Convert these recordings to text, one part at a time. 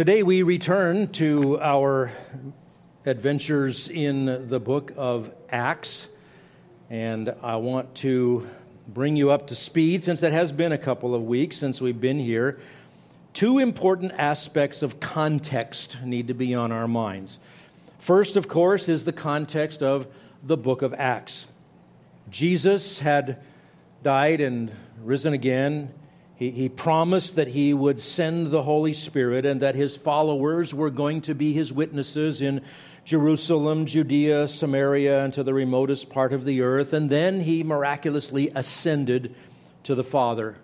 Today we return to our adventures in the book of Acts, and I want to bring you up to speed since it has been a couple of weeks since we've been here. Two important aspects of context need to be on our minds. First, of course, is the context of the book of Acts. Jesus had died and risen again he, he promised that he would send the Holy Spirit and that his followers were going to be his witnesses in Jerusalem, Judea, Samaria, and to the remotest part of the earth. And then he miraculously ascended to the Father.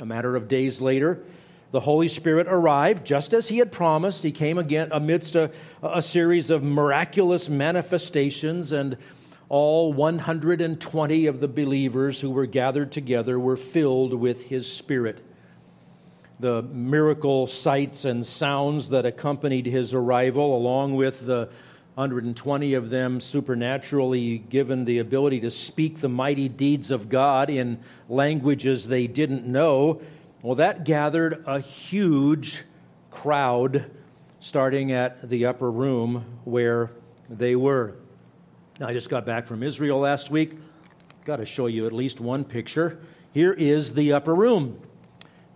A matter of days later, the Holy Spirit arrived just as he had promised. He came again amidst a, a series of miraculous manifestations and all 120 of the believers who were gathered together were filled with his spirit. The miracle sights and sounds that accompanied his arrival, along with the 120 of them supernaturally given the ability to speak the mighty deeds of God in languages they didn't know, well, that gathered a huge crowd starting at the upper room where they were. I just got back from Israel last week. Got to show you at least one picture. Here is the upper room.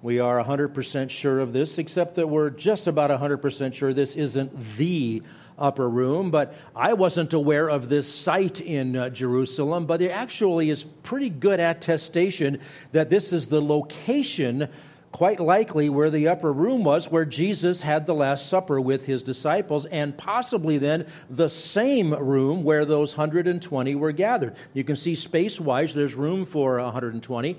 We are 100% sure of this, except that we're just about 100% sure this isn't the upper room. But I wasn't aware of this site in uh, Jerusalem, but it actually is pretty good attestation that this is the location quite likely where the upper room was, where Jesus had the Last Supper with his disciples, and possibly then the same room where those 120 were gathered. You can see space wise, there's room for 120.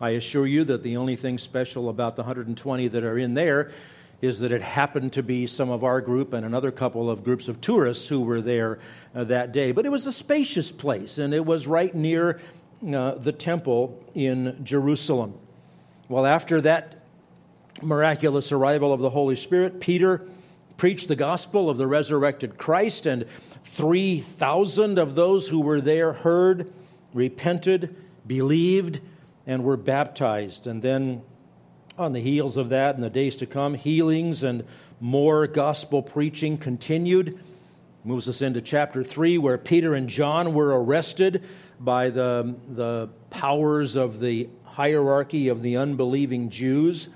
I assure you that the only thing special about the 120 that are in there is that it happened to be some of our group and another couple of groups of tourists who were there uh, that day. But it was a spacious place, and it was right near uh, the temple in Jerusalem. Well, after that miraculous arrival of the Holy Spirit, Peter preached the gospel of the resurrected Christ, and 3,000 of those who were there heard, repented, believed, and were baptized. And then, on the heels of that, in the days to come, healings and more gospel preaching continued. Moves us into chapter 3, where Peter and John were arrested by the, the powers of the hierarchy of the unbelieving Jews.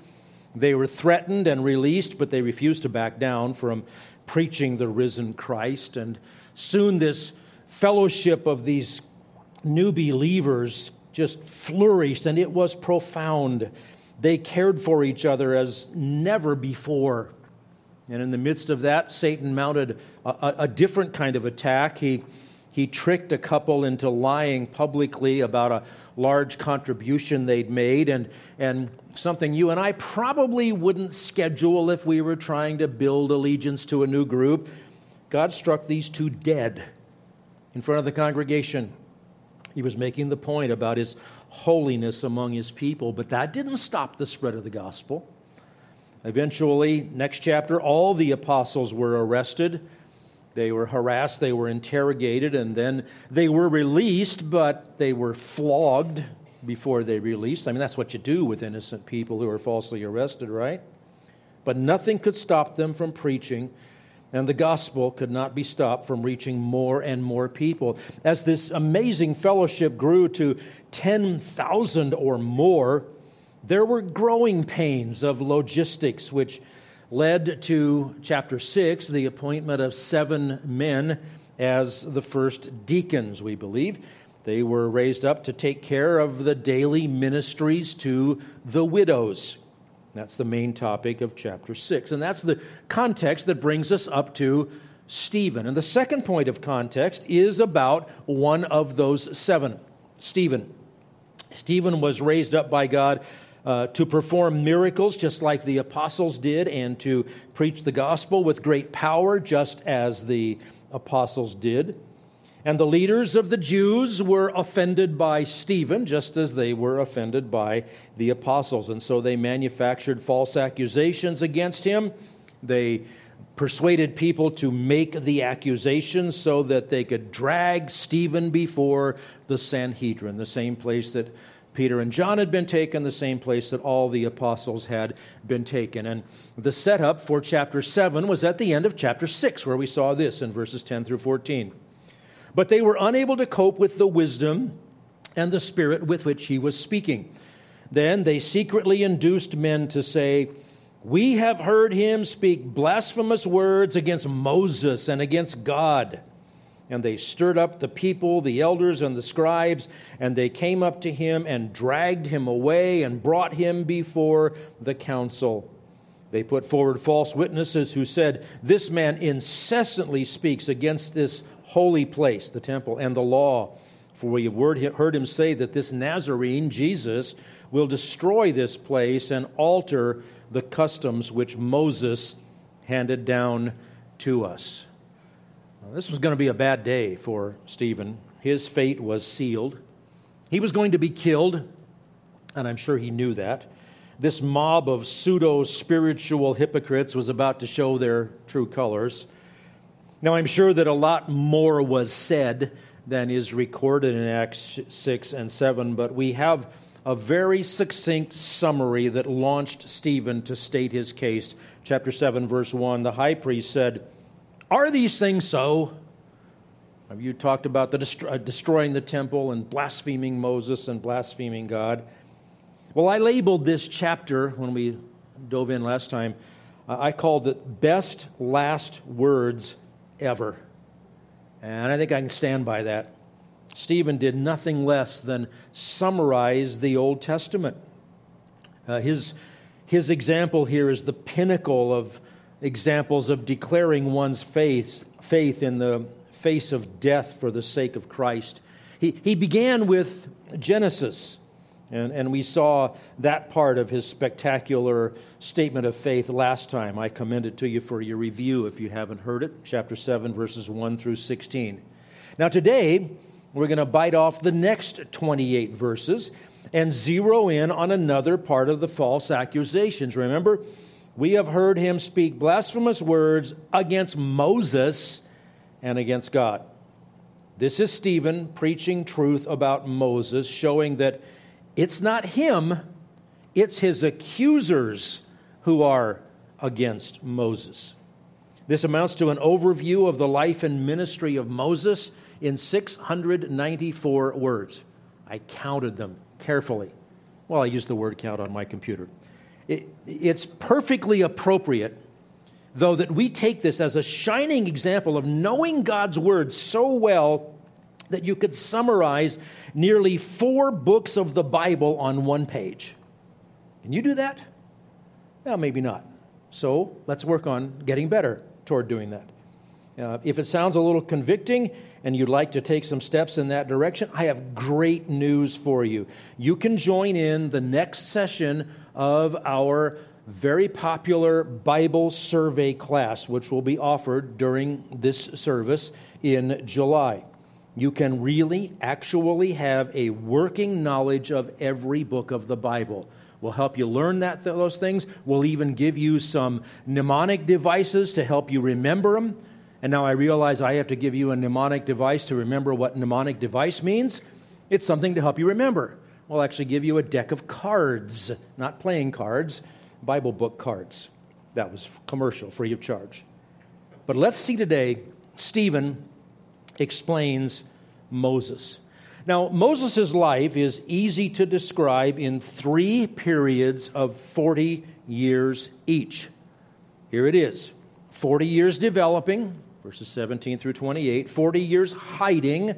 They were threatened and released, but they refused to back down from preaching the risen Christ. And soon this fellowship of these new believers just flourished, and it was profound. They cared for each other as never before. And in the midst of that, Satan mounted a, a different kind of attack. He he tricked a couple into lying publicly about a large contribution they'd made and, and something you and I probably wouldn't schedule if we were trying to build allegiance to a new group. God struck these two dead in front of the congregation. He was making the point about his holiness among his people, but that didn't stop the spread of the gospel. Eventually, next chapter, all the apostles were arrested they were harassed, they were interrogated, and then they were released, but they were flogged before they released. I mean, that's what you do with innocent people who are falsely arrested, right? But nothing could stop them from preaching, and the gospel could not be stopped from reaching more and more people. As this amazing fellowship grew to 10,000 or more, there were growing pains of logistics, which led to chapter 6, the appointment of seven men as the first deacons, we believe. They were raised up to take care of the daily ministries to the widows. That's the main topic of chapter 6. And that's the context that brings us up to Stephen. And the second point of context is about one of those seven Stephen. Stephen was raised up by God uh, to perform miracles just like the apostles did, and to preach the gospel with great power just as the apostles did. And the leaders of the Jews were offended by Stephen, just as they were offended by the apostles. And so they manufactured false accusations against him. They persuaded people to make the accusations so that they could drag Stephen before the Sanhedrin, the same place that Peter and John had been taken, the same place that all the apostles had been taken. And the setup for chapter 7 was at the end of chapter 6, where we saw this in verses 10 through 14. But they were unable to cope with the wisdom and the spirit with which he was speaking. Then they secretly induced men to say, We have heard him speak blasphemous words against Moses and against God. And they stirred up the people, the elders and the scribes, and they came up to him and dragged him away and brought him before the council. They put forward false witnesses who said, This man incessantly speaks against this holy place, the temple, and the law. For we have heard him say that this Nazarene, Jesus, will destroy this place and alter the customs which Moses handed down to us. This was going to be a bad day for Stephen. His fate was sealed. He was going to be killed, and I'm sure he knew that. This mob of pseudo spiritual hypocrites was about to show their true colors. Now, I'm sure that a lot more was said than is recorded in Acts 6 and 7, but we have a very succinct summary that launched Stephen to state his case. Chapter 7, verse 1 The high priest said, Are these things so? Have you talked about the uh, destroying the temple and blaspheming Moses and blaspheming God? Well, I labeled this chapter when we dove in last time, uh, I called it Best Last Words Ever. And I think I can stand by that. Stephen did nothing less than summarize the Old Testament. Uh, his, his example here is the pinnacle of examples of declaring one's faith, faith in the face of death for the sake of Christ. He, he began with Genesis, and, and we saw that part of his spectacular statement of faith last time. I commend it to you for your review if you haven't heard it, chapter 7, verses 1 through 16. Now, today, we're going to bite off the next 28 verses and zero in on another part of the false accusations. Remember, we have heard him speak blasphemous words against Moses and against God. This is Stephen preaching truth about Moses, showing that it's not him, it's his accusers who are against Moses. This amounts to an overview of the life and ministry of Moses in 694 words. I counted them carefully. Well, I used the word count on my computer. It, it's perfectly appropriate, though, that we take this as a shining example of knowing God's word so well that you could summarize nearly four books of the Bible on one page. Can you do that? Well, maybe not. So let's work on getting better toward doing that. Uh, if it sounds a little convicting and you'd like to take some steps in that direction, I have great news for you. You can join in the next session of our very popular Bible survey class, which will be offered during this service in July. You can really, actually have a working knowledge of every book of the Bible. We'll help you learn that, those things. We'll even give you some mnemonic devices to help you remember them. And now I realize I have to give you a mnemonic device to remember what mnemonic device means. It's something to help you remember. We'll actually give you a deck of cards, not playing cards, Bible book cards. That was commercial, free of charge. But let's see today, Stephen explains Moses. Now, Moses' life is easy to describe in three periods of 40 years each. Here it is 40 years developing, verses 17 through 28, 40 years hiding,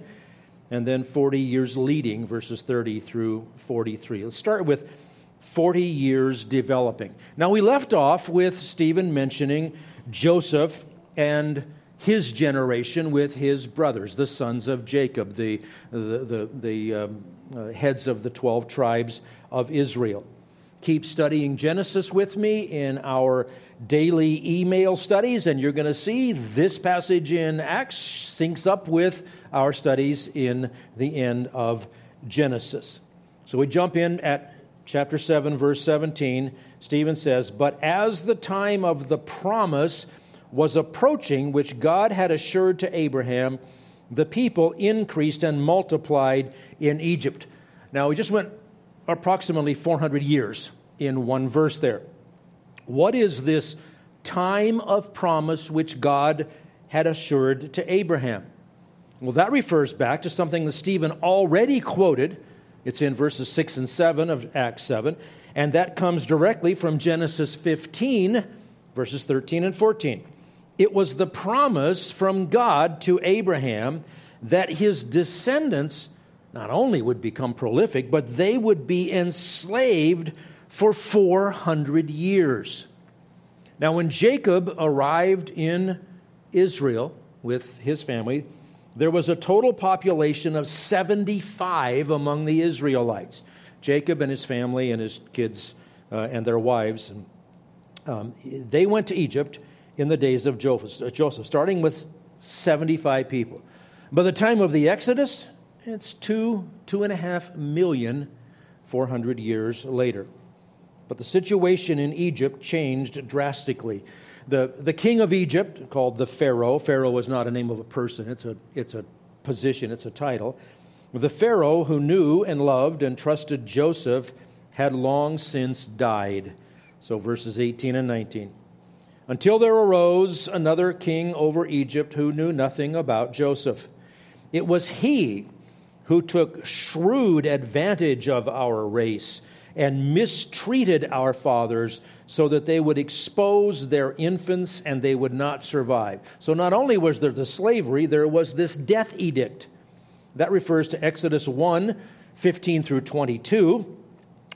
and then 40 years leading, verses 30 through 43. Let's start with 40 years developing. Now, we left off with Stephen mentioning Joseph and his generation with his brothers, the sons of Jacob, the, the, the, the um, uh, heads of the 12 tribes of Israel. Keep studying Genesis with me in our daily email studies, and you're going to see this passage in Acts syncs up with our studies in the end of Genesis. So we jump in at chapter 7, verse 17. Stephen says, But as the time of the promise was approaching, which God had assured to Abraham, the people increased and multiplied in Egypt. Now, we just went approximately 400 years in one verse there. What is this time of promise which God had assured to Abraham? Well, that refers back to something that Stephen already quoted. It's in verses 6 and 7 of Acts 7, and that comes directly from Genesis 15, verses 13 and 14. It was the promise from God to Abraham that his descendants not only would become prolific, but they would be enslaved for 400 years. Now, when Jacob arrived in Israel with his family, there was a total population of 75 among the Israelites. Jacob and his family and his kids uh, and their wives. And, um, they went to Egypt in the days of Joseph, Joseph, starting with 75 people. By the time of the Exodus, it's two, two and a half million, 400 years later. But the situation in Egypt changed drastically. The, the king of Egypt, called the Pharaoh, Pharaoh is not a name of a person, it's a, it's a position, it's a title. The Pharaoh who knew and loved and trusted Joseph had long since died. So, verses 18 and 19. Until there arose another king over Egypt who knew nothing about Joseph. It was he who took shrewd advantage of our race and mistreated our fathers so that they would expose their infants and they would not survive. So not only was there the slavery, there was this death edict. That refers to Exodus 1 15 through 22,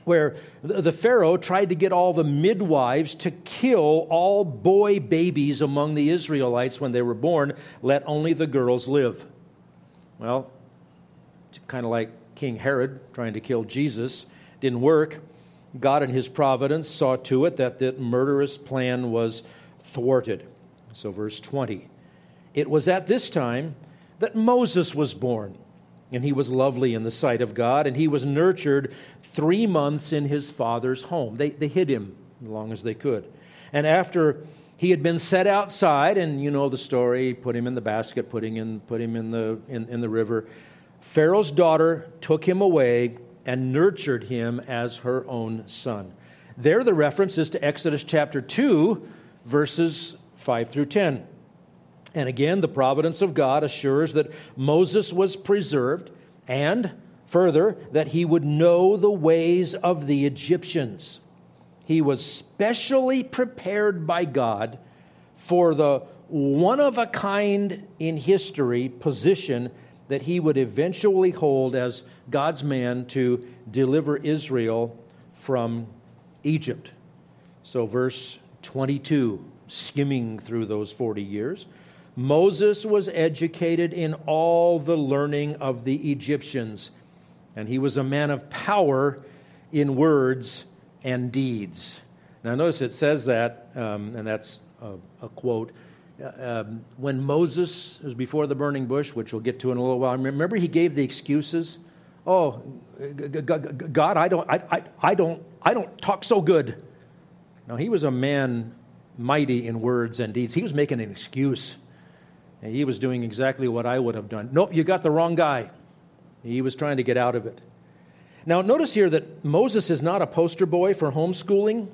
where the Pharaoh tried to get all the midwives to kill all boy babies among the Israelites when they were born, let only the girls live. Well, kind of like King Herod trying to kill Jesus didn't work. God, in his providence, saw to it that that murderous plan was thwarted. So, verse 20. It was at this time that Moses was born, and he was lovely in the sight of God, and he was nurtured three months in his father's home. They, they hid him as long as they could. And after he had been set outside, and you know the story, put him in the basket, putting in, put him in the, in, in the river, Pharaoh's daughter took him away and nurtured him as her own son. There, the reference is to Exodus chapter 2, verses 5 through 10. And again, the providence of God assures that Moses was preserved, and further, that he would know the ways of the Egyptians. He was specially prepared by God for the one of a kind in history position that he would eventually hold as God's man to deliver Israel from Egypt. So, verse 22, skimming through those 40 years, Moses was educated in all the learning of the Egyptians, and he was a man of power in words and deeds. Now, notice it says that, um, and that's a, a quote um, when Moses was before the burning bush, which we'll get to in a little while, remember he gave the excuses? Oh, God, I don't, I, I, I don't, I don't talk so good. Now, he was a man mighty in words and deeds. He was making an excuse. And he was doing exactly what I would have done. Nope, you got the wrong guy. He was trying to get out of it. Now, notice here that Moses is not a poster boy for homeschooling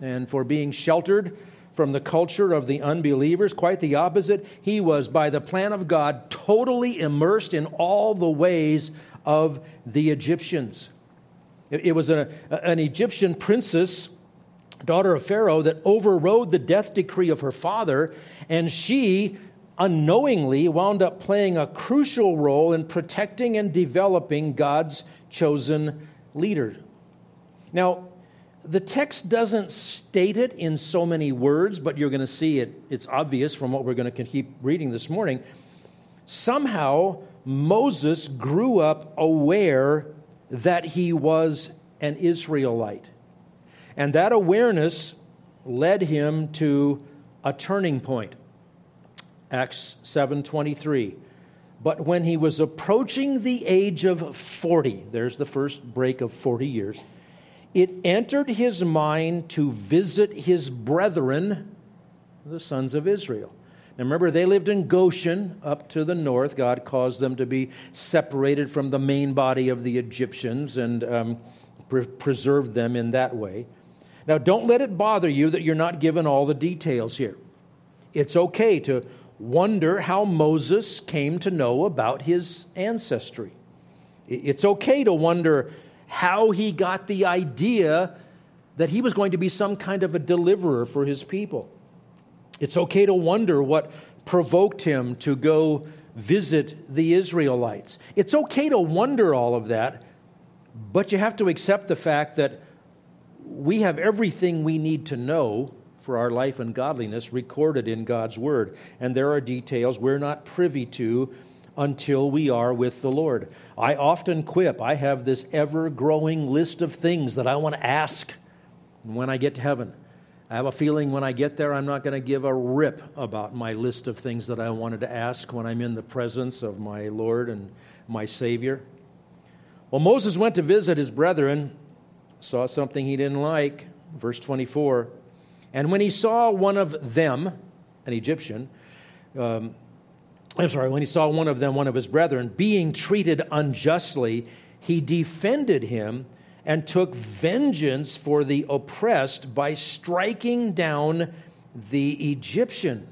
and for being sheltered from the culture of the unbelievers. Quite the opposite. He was, by the plan of God, totally immersed in all the ways of the Egyptians. It, was an Egyptian princess, daughter of Pharaoh, that overrode the death decree of her father, and she unknowingly wound up playing a crucial role in protecting and developing God's chosen leader. Now, the text doesn't state it in so many words, but you're going to see it. It's obvious from what we're going to keep reading this morning. Somehow, Moses grew up aware that he was an Israelite. And that awareness led him to a turning point. Acts 7:23. But when he was approaching the age of 40, there's the first break of 40 years it entered his mind to visit his brethren, the sons of Israel. Now remember, they lived in Goshen up to the north. God caused them to be separated from the main body of the Egyptians, and um, pre- preserved them in that way. Now, don't let it bother you that you're not given all the details here. It's okay to wonder how Moses came to know about his ancestry. It's okay to wonder how he got the idea that he was going to be some kind of a deliverer for his people. It's okay to wonder what provoked him to go visit the Israelites. It's okay to wonder all of that, but you have to accept the fact that we have everything we need to know for our life and godliness recorded in God's Word. And there are details we're not privy to until we are with the Lord. I often quip, I have this ever growing list of things that I want to ask when I get to heaven. I have a feeling when I get there, I'm not going to give a rip about my list of things that I wanted to ask when I'm in the presence of my Lord and my Savior. Well, Moses went to visit his brethren, saw something he didn't like. Verse 24. And when he saw one of them, an Egyptian, um, I'm sorry, when he saw one of them, one of his brethren, being treated unjustly, he defended him and took vengeance for the oppressed by striking down the Egyptian.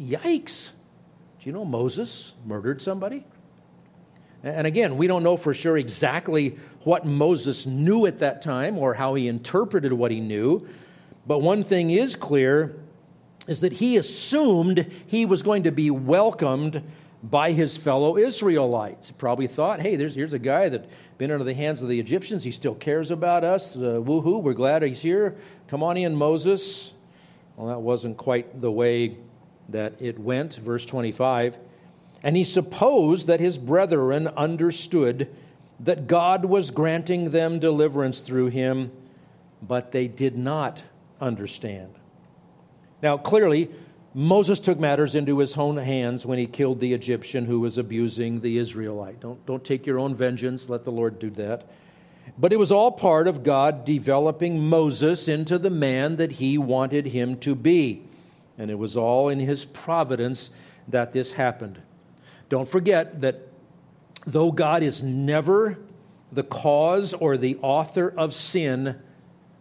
Yikes. Do you know Moses murdered somebody? And again, we don't know for sure exactly what Moses knew at that time or how he interpreted what he knew. But one thing is clear is that he assumed he was going to be welcomed by his fellow Israelites. Probably thought, hey, here's a guy that been under the hands of the Egyptians. He still cares about us. Uh, woohoo, we're glad he's here. Come on in, Moses. Well, that wasn't quite the way that it went. Verse 25. And he supposed that his brethren understood that God was granting them deliverance through him, but they did not understand. Now, clearly, Moses took matters into his own hands when he killed the Egyptian who was abusing the Israelite. Don't, don't take your own vengeance, let the Lord do that. But it was all part of God developing Moses into the man that he wanted him to be. And it was all in his providence that this happened. Don't forget that though God is never the cause or the author of sin,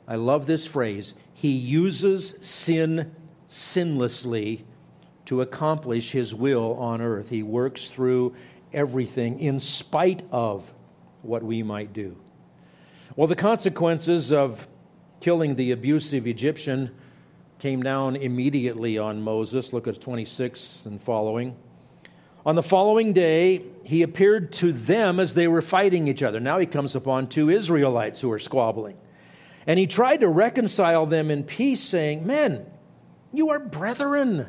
I love this phrase, he uses sin sinlessly to accomplish his will on earth. He works through everything in spite of what we might do. Well, the consequences of killing the abusive Egyptian came down immediately on Moses. Look at 26 and following. On the following day, he appeared to them as they were fighting each other. Now he comes upon two Israelites who are squabbling. And he tried to reconcile them in peace, saying, Men, you are brethren.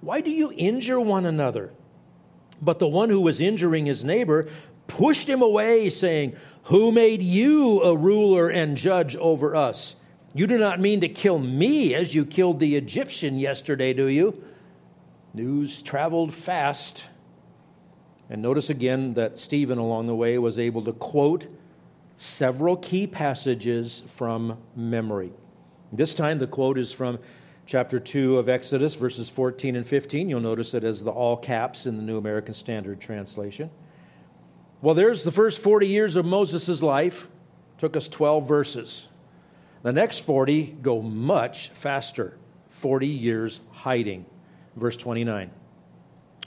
Why do you injure one another? But the one who was injuring his neighbor pushed him away, saying, Who made you a ruler and judge over us? You do not mean to kill me as you killed the Egyptian yesterday, do you? News traveled fast. And notice again that Stephen along the way was able to quote several key passages from memory. This time, the quote is from chapter 2 of Exodus, verses 14 and 15. You'll notice it as the all caps in the New American Standard Translation. Well, there's the first 40 years of Moses' life. Took us 12 verses. The next 40 go much faster 40 years hiding. Verse 29.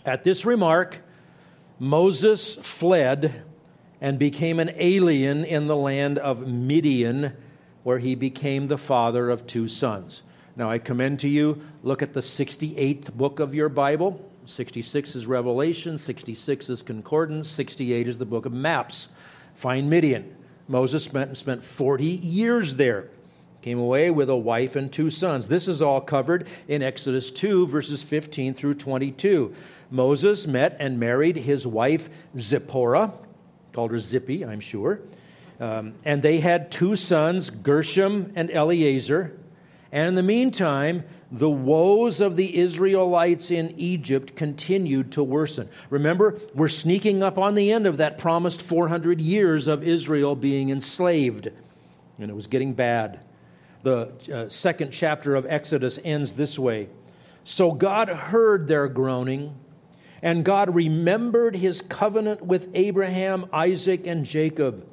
At this remark, Moses fled and became an alien in the land of Midian, where he became the father of two sons. Now, I commend to you, look at the 68th book of your Bible. 66 is Revelation, 66 is Concordance, 68 is the book of maps. Find Midian. Moses spent, spent 40 years there. Came away with a wife and two sons. This is all covered in Exodus 2, verses 15 through 22. Moses met and married his wife Zipporah called her Zippy, I'm sure. Um, and they had two sons, Gershom and Eleazar. And in the meantime, the woes of the Israelites in Egypt continued to worsen. Remember, we're sneaking up on the end of that promised 400 years of Israel being enslaved, and it was getting bad. The uh, second chapter of Exodus ends this way So God heard their groaning and God remembered his covenant with Abraham, Isaac, and Jacob.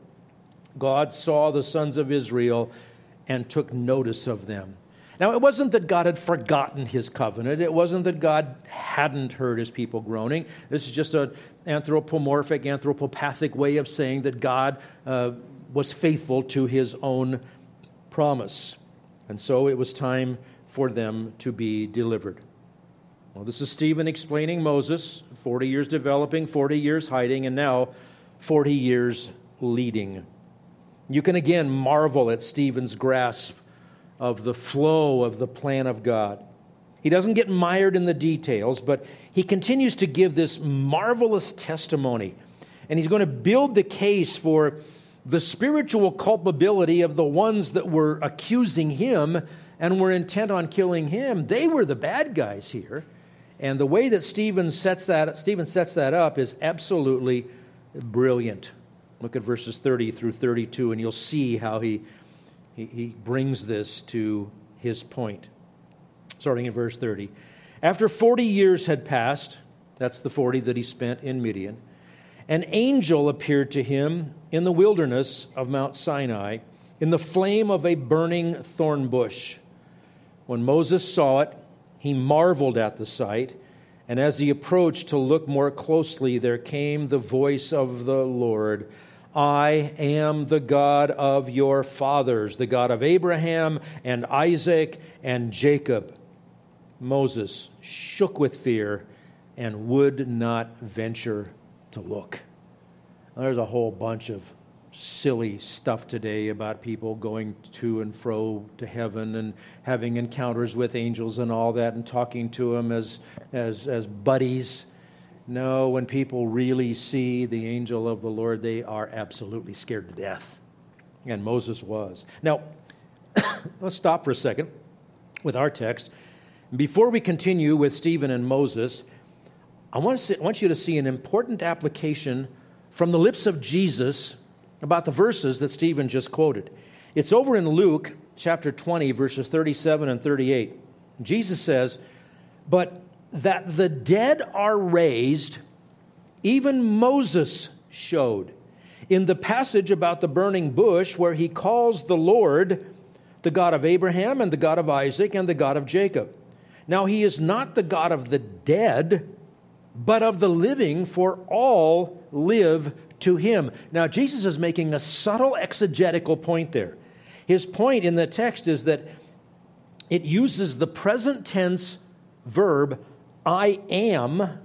God saw the sons of Israel and took notice of them. Now, it wasn't that God had forgotten his covenant. It wasn't that God hadn't heard his people groaning. This is just an anthropomorphic, anthropopathic way of saying that God uh, was faithful to his own promise. And so it was time for them to be delivered. Well, this is Stephen explaining Moses 40 years developing, 40 years hiding, and now 40 years leading. You can again marvel at Stephen's grasp of the flow of the plan of God. He doesn't get mired in the details, but he continues to give this marvelous testimony. And he's going to build the case for the spiritual culpability of the ones that were accusing him and were intent on killing him. They were the bad guys here. And the way that Stephen sets that, Stephen sets that up is absolutely brilliant. Look at verses 30 through 32, and you'll see how he he, he brings this to his point. Starting in verse 30. After 40 years had passed, that's the 40 that he spent in Midian, an angel appeared to him in the wilderness of Mount Sinai in the flame of a burning thorn bush. When Moses saw it, he marveled at the sight, and as he approached to look more closely, there came the voice of the Lord I am the God of your fathers, the God of Abraham and Isaac and Jacob. Moses shook with fear and would not venture to look. There's a whole bunch of silly stuff today about people going to and fro to heaven and having encounters with angels and all that and talking to them as, as, as buddies. No, when people really see the angel of the Lord, they are absolutely scared to death. And Moses was. Now, let's stop for a second with our text. Before we continue with Stephen and Moses, I want, to see, want you to see an important application from the lips of Jesus about the verses that Stephen just quoted. It's over in Luke chapter 20, verses 37 and 38. Jesus says, But that the dead are raised, even Moses showed. In the passage about the burning bush, where he calls the Lord the God of Abraham and the God of Isaac and the God of Jacob. Now, he is not the God of the dead, but of the living, for all live to him. Now, Jesus is making a subtle exegetical point there. His point in the text is that it uses the present tense verb I am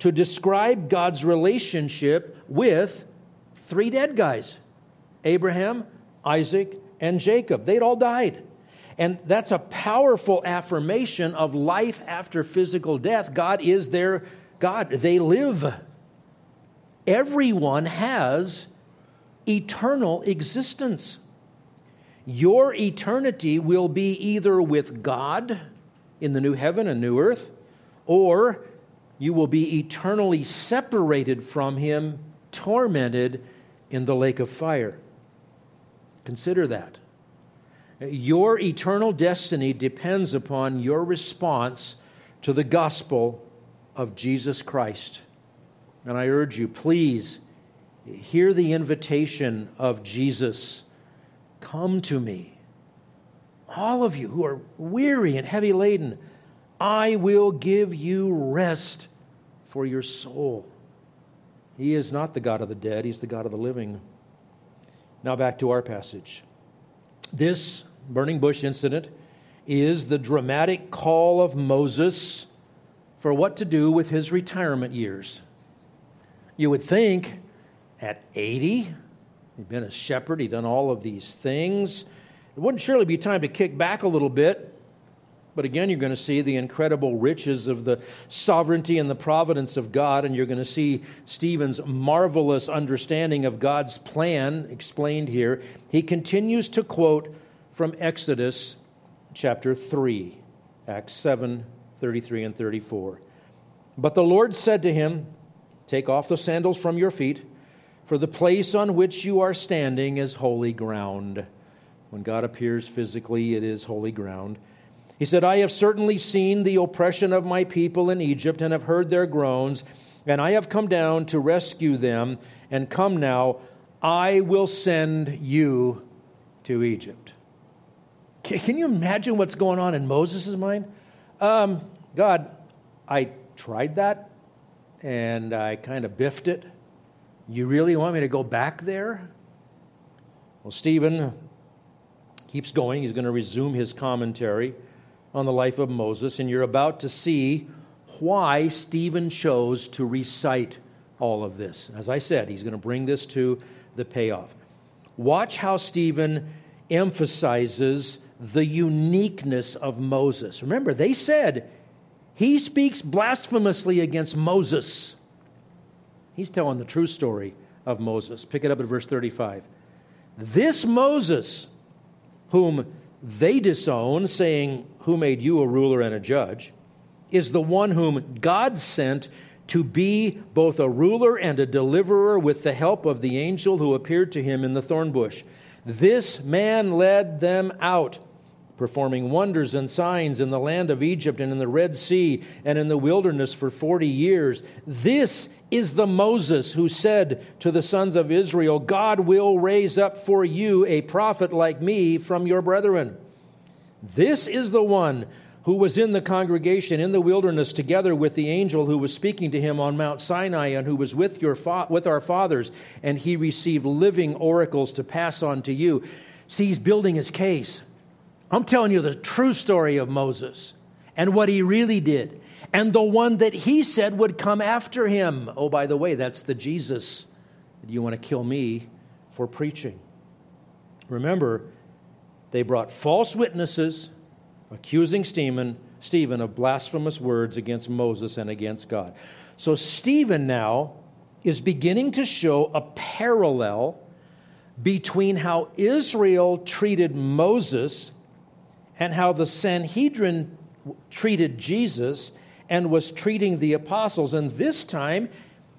to describe God's relationship with three dead guys Abraham, Isaac, and Jacob. They'd all died. And that's a powerful affirmation of life after physical death. God is their God. They live. Everyone has eternal existence. Your eternity will be either with God in the new heaven and new earth, or you will be eternally separated from him, tormented in the lake of fire. Consider that. Your eternal destiny depends upon your response to the gospel of Jesus Christ. And I urge you, please hear the invitation of Jesus Come to me. All of you who are weary and heavy laden, I will give you rest for your soul. He is not the God of the dead, He's the God of the living. Now back to our passage. This burning bush incident is the dramatic call of Moses for what to do with his retirement years. You would think at 80, he'd been a shepherd, he'd done all of these things. It wouldn't surely be time to kick back a little bit but again, you're going to see the incredible riches of the sovereignty and the providence of God, and you're going to see Stephen's marvelous understanding of God's plan explained here. He continues to quote from Exodus chapter 3, Acts 7 33 and 34. But the Lord said to him, Take off the sandals from your feet, for the place on which you are standing is holy ground. When God appears physically, it is holy ground. He said, I have certainly seen the oppression of my people in Egypt and have heard their groans, and I have come down to rescue them. And come now, I will send you to Egypt. Can you imagine what's going on in Moses' mind? Um, God, I tried that and I kind of biffed it. You really want me to go back there? Well, Stephen keeps going. He's going to resume his commentary on the life of Moses, and you're about to see why Stephen chose to recite all of this. As I said, he's going to bring this to the payoff. Watch how Stephen emphasizes the uniqueness of Moses. Remember, they said he speaks blasphemously against Moses. He's telling the true story of Moses. Pick it up at verse 35. This Moses, whom they disown, saying, Who made you a ruler and a judge, is the one whom God sent to be both a ruler and a deliverer with the help of the angel who appeared to him in the thorn bush. This man led them out, performing wonders and signs in the land of Egypt and in the Red Sea and in the wilderness for 40 years. This is the Moses who said to the sons of Israel, God will raise up for you a prophet like me from your brethren. This is the one who was in the congregation in the wilderness together with the angel who was speaking to him on Mount Sinai and who was with, your fa- with our fathers, and he received living oracles to pass on to you. See, he's building his case. I'm telling you the true story of Moses and what he really did, and the one that he said would come after him. Oh, by the way, that's the Jesus that you want to kill me for preaching. Remember, they brought false witnesses accusing Stephen, Stephen of blasphemous words against Moses and against God. So Stephen now is beginning to show a parallel between how Israel treated Moses and how the Sanhedrin treated Jesus and was treating the apostles. And this time,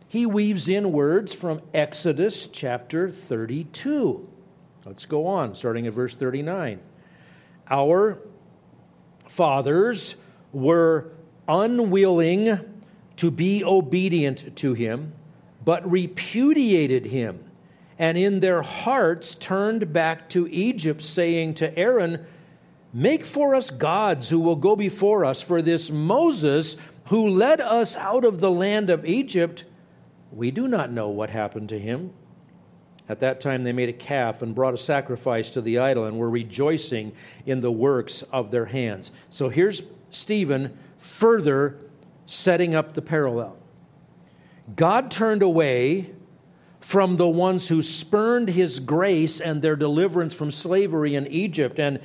he weaves in words from Exodus chapter 32. Let's go on, starting at verse 39. Our fathers were unwilling to be obedient to him, but repudiated him, and in their hearts turned back to Egypt, saying to Aaron, Make for us gods who will go before us, for this Moses who led us out of the land of Egypt, we do not know what happened to him. At that time, they made a calf and brought a sacrifice to the idol and were rejoicing in the works of their hands. So here's Stephen further setting up the parallel. God turned away from the ones who spurned his grace and their deliverance from slavery in Egypt, and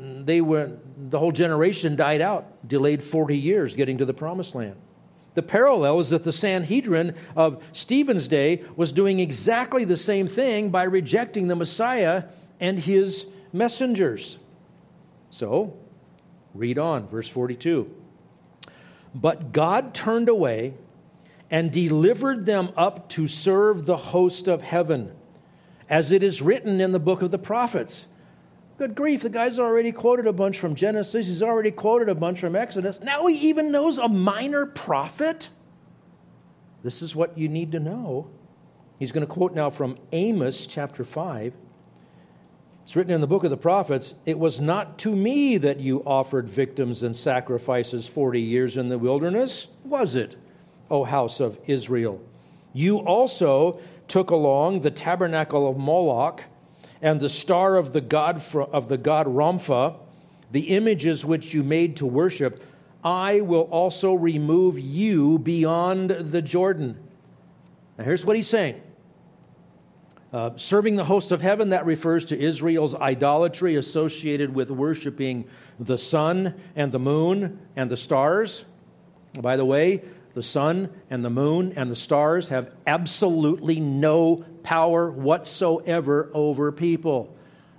they were, the whole generation died out, delayed 40 years getting to the promised land. The parallel is that the Sanhedrin of Stephen's day was doing exactly the same thing by rejecting the Messiah and his messengers. So, read on, verse 42. But God turned away and delivered them up to serve the host of heaven, as it is written in the book of the prophets. Good grief, the guy's already quoted a bunch from Genesis. He's already quoted a bunch from Exodus. Now he even knows a minor prophet. This is what you need to know. He's going to quote now from Amos chapter 5. It's written in the book of the prophets It was not to me that you offered victims and sacrifices 40 years in the wilderness, was it, O house of Israel? You also took along the tabernacle of Moloch and the star of the god of the god Rompha, the images which you made to worship, I will also remove you beyond the Jordan. Now here's what he's saying. Uh, serving the host of heaven, that refers to Israel's idolatry associated with worshiping the sun and the moon and the stars. By the way, the sun and the moon and the stars have absolutely no power whatsoever over people.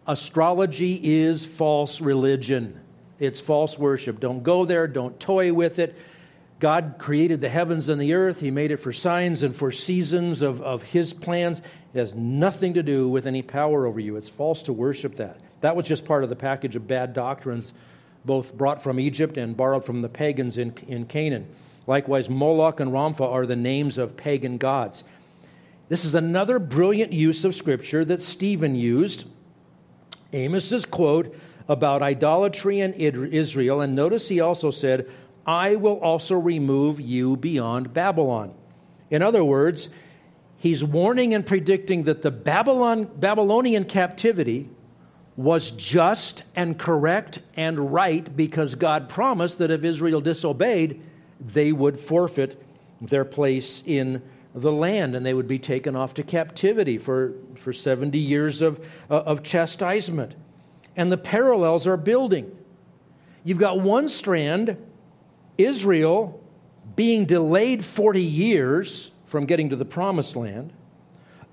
Astrology is false religion. It's false worship. Don't go there, don't toy with it. God created the heavens and the earth. He made it for signs and for seasons of, of His plans. It has nothing to do with any power over you. It's false to worship that. That was just part of the package of bad doctrines, both brought from Egypt and borrowed from the pagans in, in Canaan. Likewise, Moloch and Rompha are the names of pagan gods. This is another brilliant use of Scripture that Stephen used. Amos's quote about idolatry in Israel, and notice he also said, I will also remove you beyond Babylon. In other words, he's warning and predicting that the Babylon, Babylonian captivity was just and correct and right because God promised that if Israel disobeyed, they would forfeit their place in the land and they would be taken off to captivity for, for 70 years of, uh, of chastisement. And the parallels are building. You've got one strand, Israel being delayed 40 years from getting to the promised land.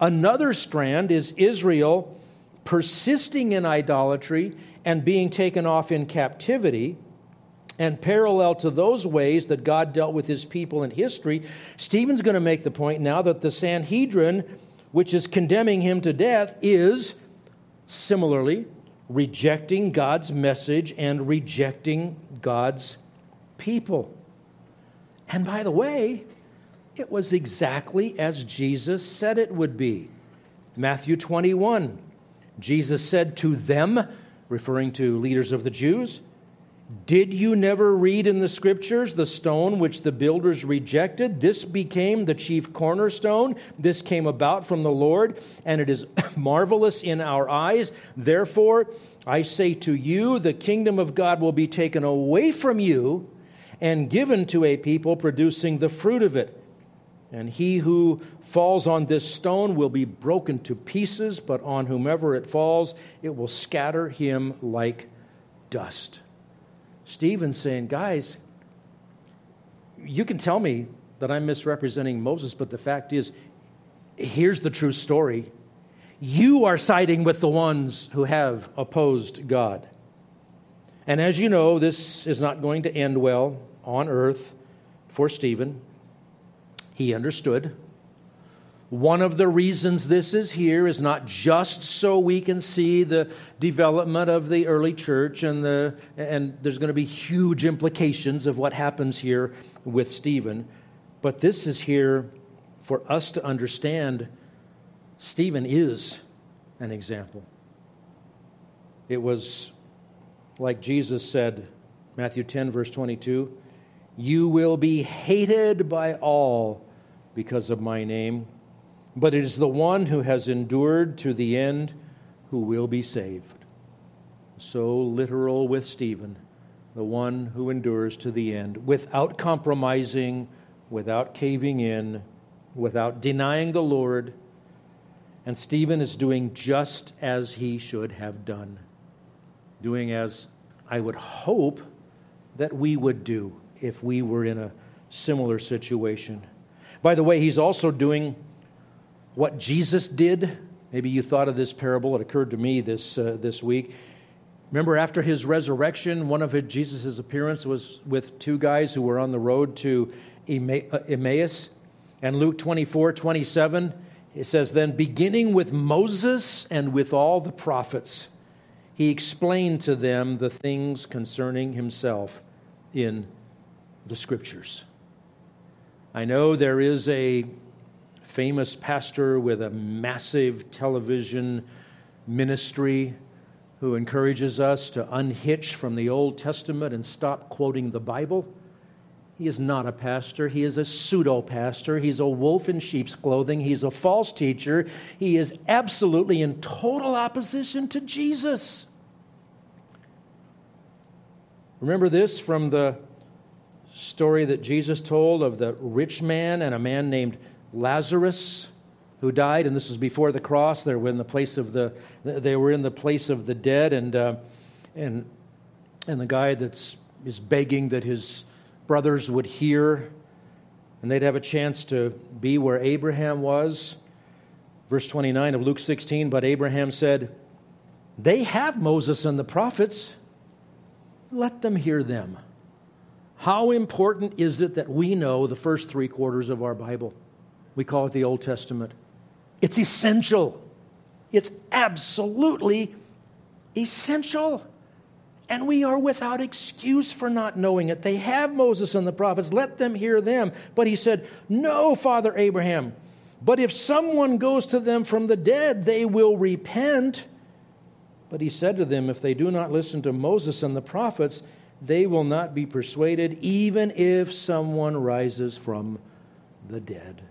Another strand is Israel persisting in idolatry and being taken off in captivity. And parallel to those ways that God dealt with his people in history, Stephen's going to make the point now that the Sanhedrin, which is condemning him to death, is similarly rejecting God's message and rejecting God's people. And by the way, it was exactly as Jesus said it would be. Matthew 21 Jesus said to them, referring to leaders of the Jews, Did you never read in the scriptures the stone which the builders rejected? This became the chief cornerstone. This came about from the Lord, and it is marvelous in our eyes. Therefore, I say to you, the kingdom of God will be taken away from you and given to a people producing the fruit of it. And he who falls on this stone will be broken to pieces, but on whomever it falls, it will scatter him like dust. Stephen's saying, guys, you can tell me that I'm misrepresenting Moses, but the fact is, here's the true story. You are siding with the ones who have opposed God. And as you know, this is not going to end well on earth for Stephen. He understood. One of the reasons this is here is not just so we can see the development of the early church, and, the, and there's going to be huge implications of what happens here with Stephen, but this is here for us to understand Stephen is an example. It was like Jesus said, Matthew 10, verse 22 You will be hated by all because of my name, but it is the one who has endured to the end who will be saved. So literal with Stephen, the one who endures to the end, without compromising, without caving in, without denying the Lord. And Stephen is doing just as he should have done, doing as I would hope that we would do if we were in a similar situation. By the way, he's also doing what Jesus did. Maybe you thought of this parable. It occurred to me this, uh, this week. Remember, after his resurrection, one of Jesus' appearance was with two guys who were on the road to uh, Emmaus. And Luke 24, 27, it says, Then beginning with Moses and with all the prophets, he explained to them the things concerning himself in the scriptures. I know there is a famous pastor with a massive television ministry who encourages us to unhitch from the Old Testament and stop quoting the Bible. He is not a pastor. He is a pseudo pastor. He's a wolf in sheep's clothing. He's a false teacher. He is absolutely in total opposition to Jesus. Remember this from the story that Jesus told of the rich man and a man named Lazarus who died, and this was before the cross. They were in the place of the they were in the place of the dead, and uh, and and the guy that's is begging that his brothers would hear, and they'd have a chance to be where Abraham was. Verse twenty nine of Luke sixteen. But Abraham said, "They have Moses and the prophets. Let them hear them." How important is it that we know the first three quarters of our Bible? We call it the Old Testament. It's essential. It's absolutely essential. And we are without excuse for not knowing it. They have Moses and the prophets. Let them hear them. But he said, No, Father Abraham. But if someone goes to them from the dead, they will repent. But he said to them, If they do not listen to Moses and the prophets, they will not be persuaded, even if someone rises from the dead.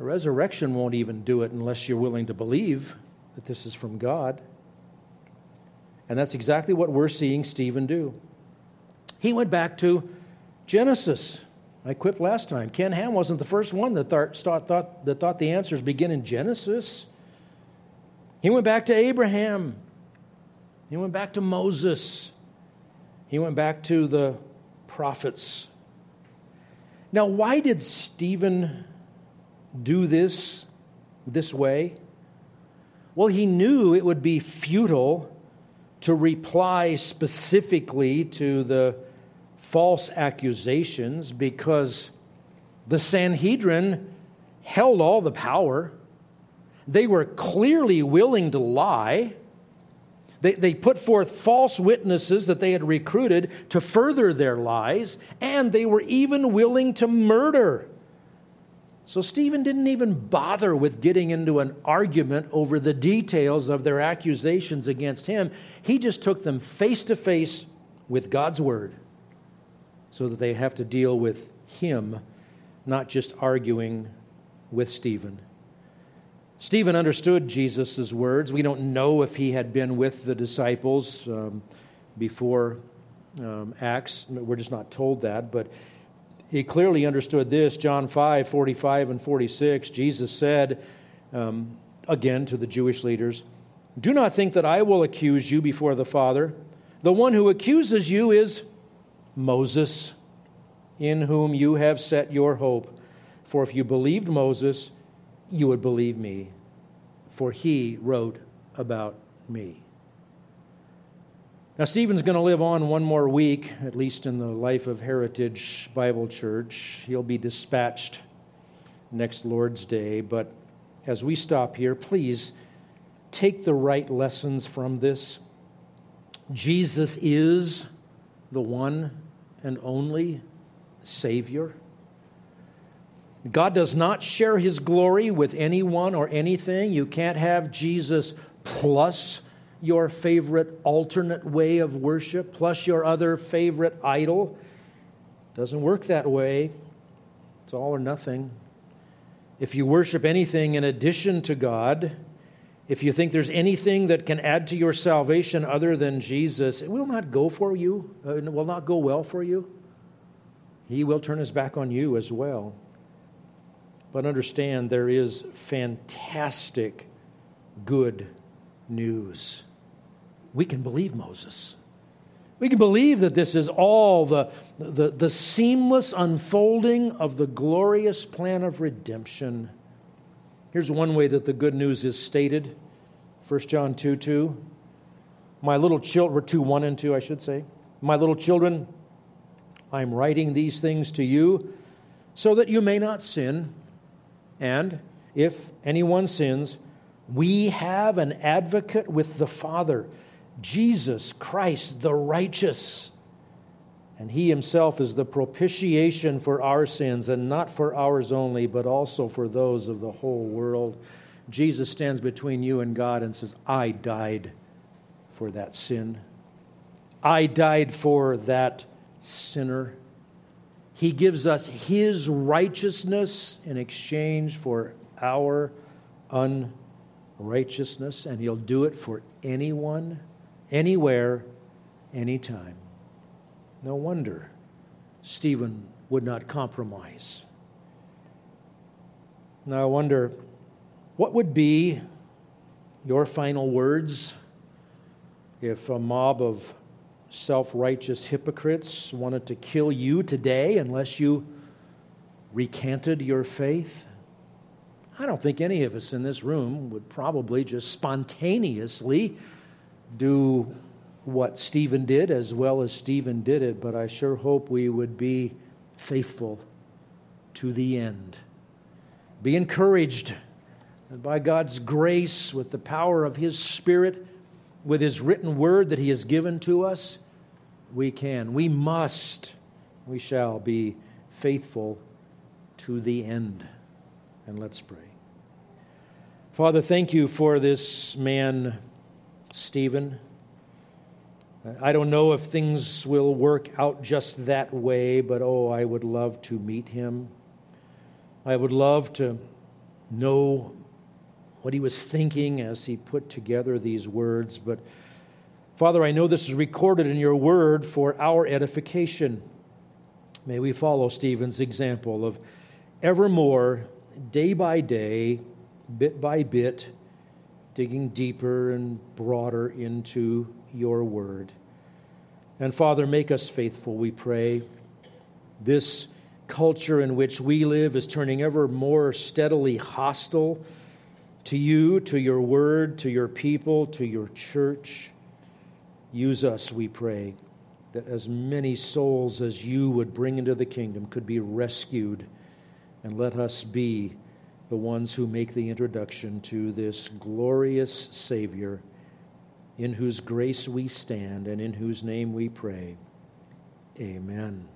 A resurrection won't even do it unless you're willing to believe that this is from God. And that's exactly what we're seeing Stephen do. He went back to Genesis. I quipped last time. Ken Ham wasn't the first one that thought, thought, that thought the answers begin in Genesis. He went back to Abraham. He went back to Moses. He went back to the prophets. Now, why did Stephen do this this way? Well, he knew it would be futile to reply specifically to the false accusations because the Sanhedrin held all the power. They were clearly willing to lie. They, they put forth false witnesses that they had recruited to further their lies, and they were even willing to murder. So Stephen didn't even bother with getting into an argument over the details of their accusations against him. He just took them face to face with God's word so that they have to deal with him, not just arguing with Stephen. Stephen understood Jesus' words. We don't know if he had been with the disciples um, before um, Acts. We're just not told that. But he clearly understood this. John 5 45 and 46, Jesus said um, again to the Jewish leaders, Do not think that I will accuse you before the Father. The one who accuses you is Moses, in whom you have set your hope. For if you believed Moses, you would believe me, for he wrote about me. Now, Stephen's going to live on one more week, at least in the life of Heritage Bible Church. He'll be dispatched next Lord's Day. But as we stop here, please take the right lessons from this. Jesus is the one and only Savior. God does not share his glory with anyone or anything. You can't have Jesus plus your favorite alternate way of worship, plus your other favorite idol. Doesn't work that way. It's all or nothing. If you worship anything in addition to God, if you think there's anything that can add to your salvation other than Jesus, it will not go for you, uh, it will not go well for you. He will turn his back on you as well. But understand there is fantastic good news. We can believe Moses. We can believe that this is all the, the, the seamless unfolding of the glorious plan of redemption. Here's one way that the good news is stated 1 John 2 2. My little children, 2 1 and 2, I should say. My little children, I'm writing these things to you so that you may not sin. And if anyone sins, we have an advocate with the Father, Jesus Christ, the righteous. And he himself is the propitiation for our sins, and not for ours only, but also for those of the whole world. Jesus stands between you and God and says, I died for that sin. I died for that sinner. He gives us His righteousness in exchange for our unrighteousness, and He'll do it for anyone, anywhere, anytime. No wonder Stephen would not compromise. Now, I wonder what would be your final words if a mob of self righteous hypocrites wanted to kill you today unless you recanted your faith? I don't think any of us in this room would probably just spontaneously do what Stephen did as well as Stephen did it, but I sure hope we would be faithful to the end. Be encouraged by God's grace with the power of His Spirit with His written word that He has given to us, we can, we must, we shall be faithful to the end. And let's pray. Father, thank you for this man, Stephen. I don't know if things will work out just that way, but oh, I would love to meet him. I would love to know what he was thinking as he put together these words. But Father, I know this is recorded in your word for our edification. May we follow Stephen's example of evermore, day by day, bit by bit, digging deeper and broader into your word. And Father, make us faithful, we pray. This culture in which we live is turning ever more steadily hostile to you, to your word, to your people, to your church. Use us, we pray, that as many souls as you would bring into the kingdom could be rescued. And let us be the ones who make the introduction to this glorious Savior in whose grace we stand and in whose name we pray. Amen.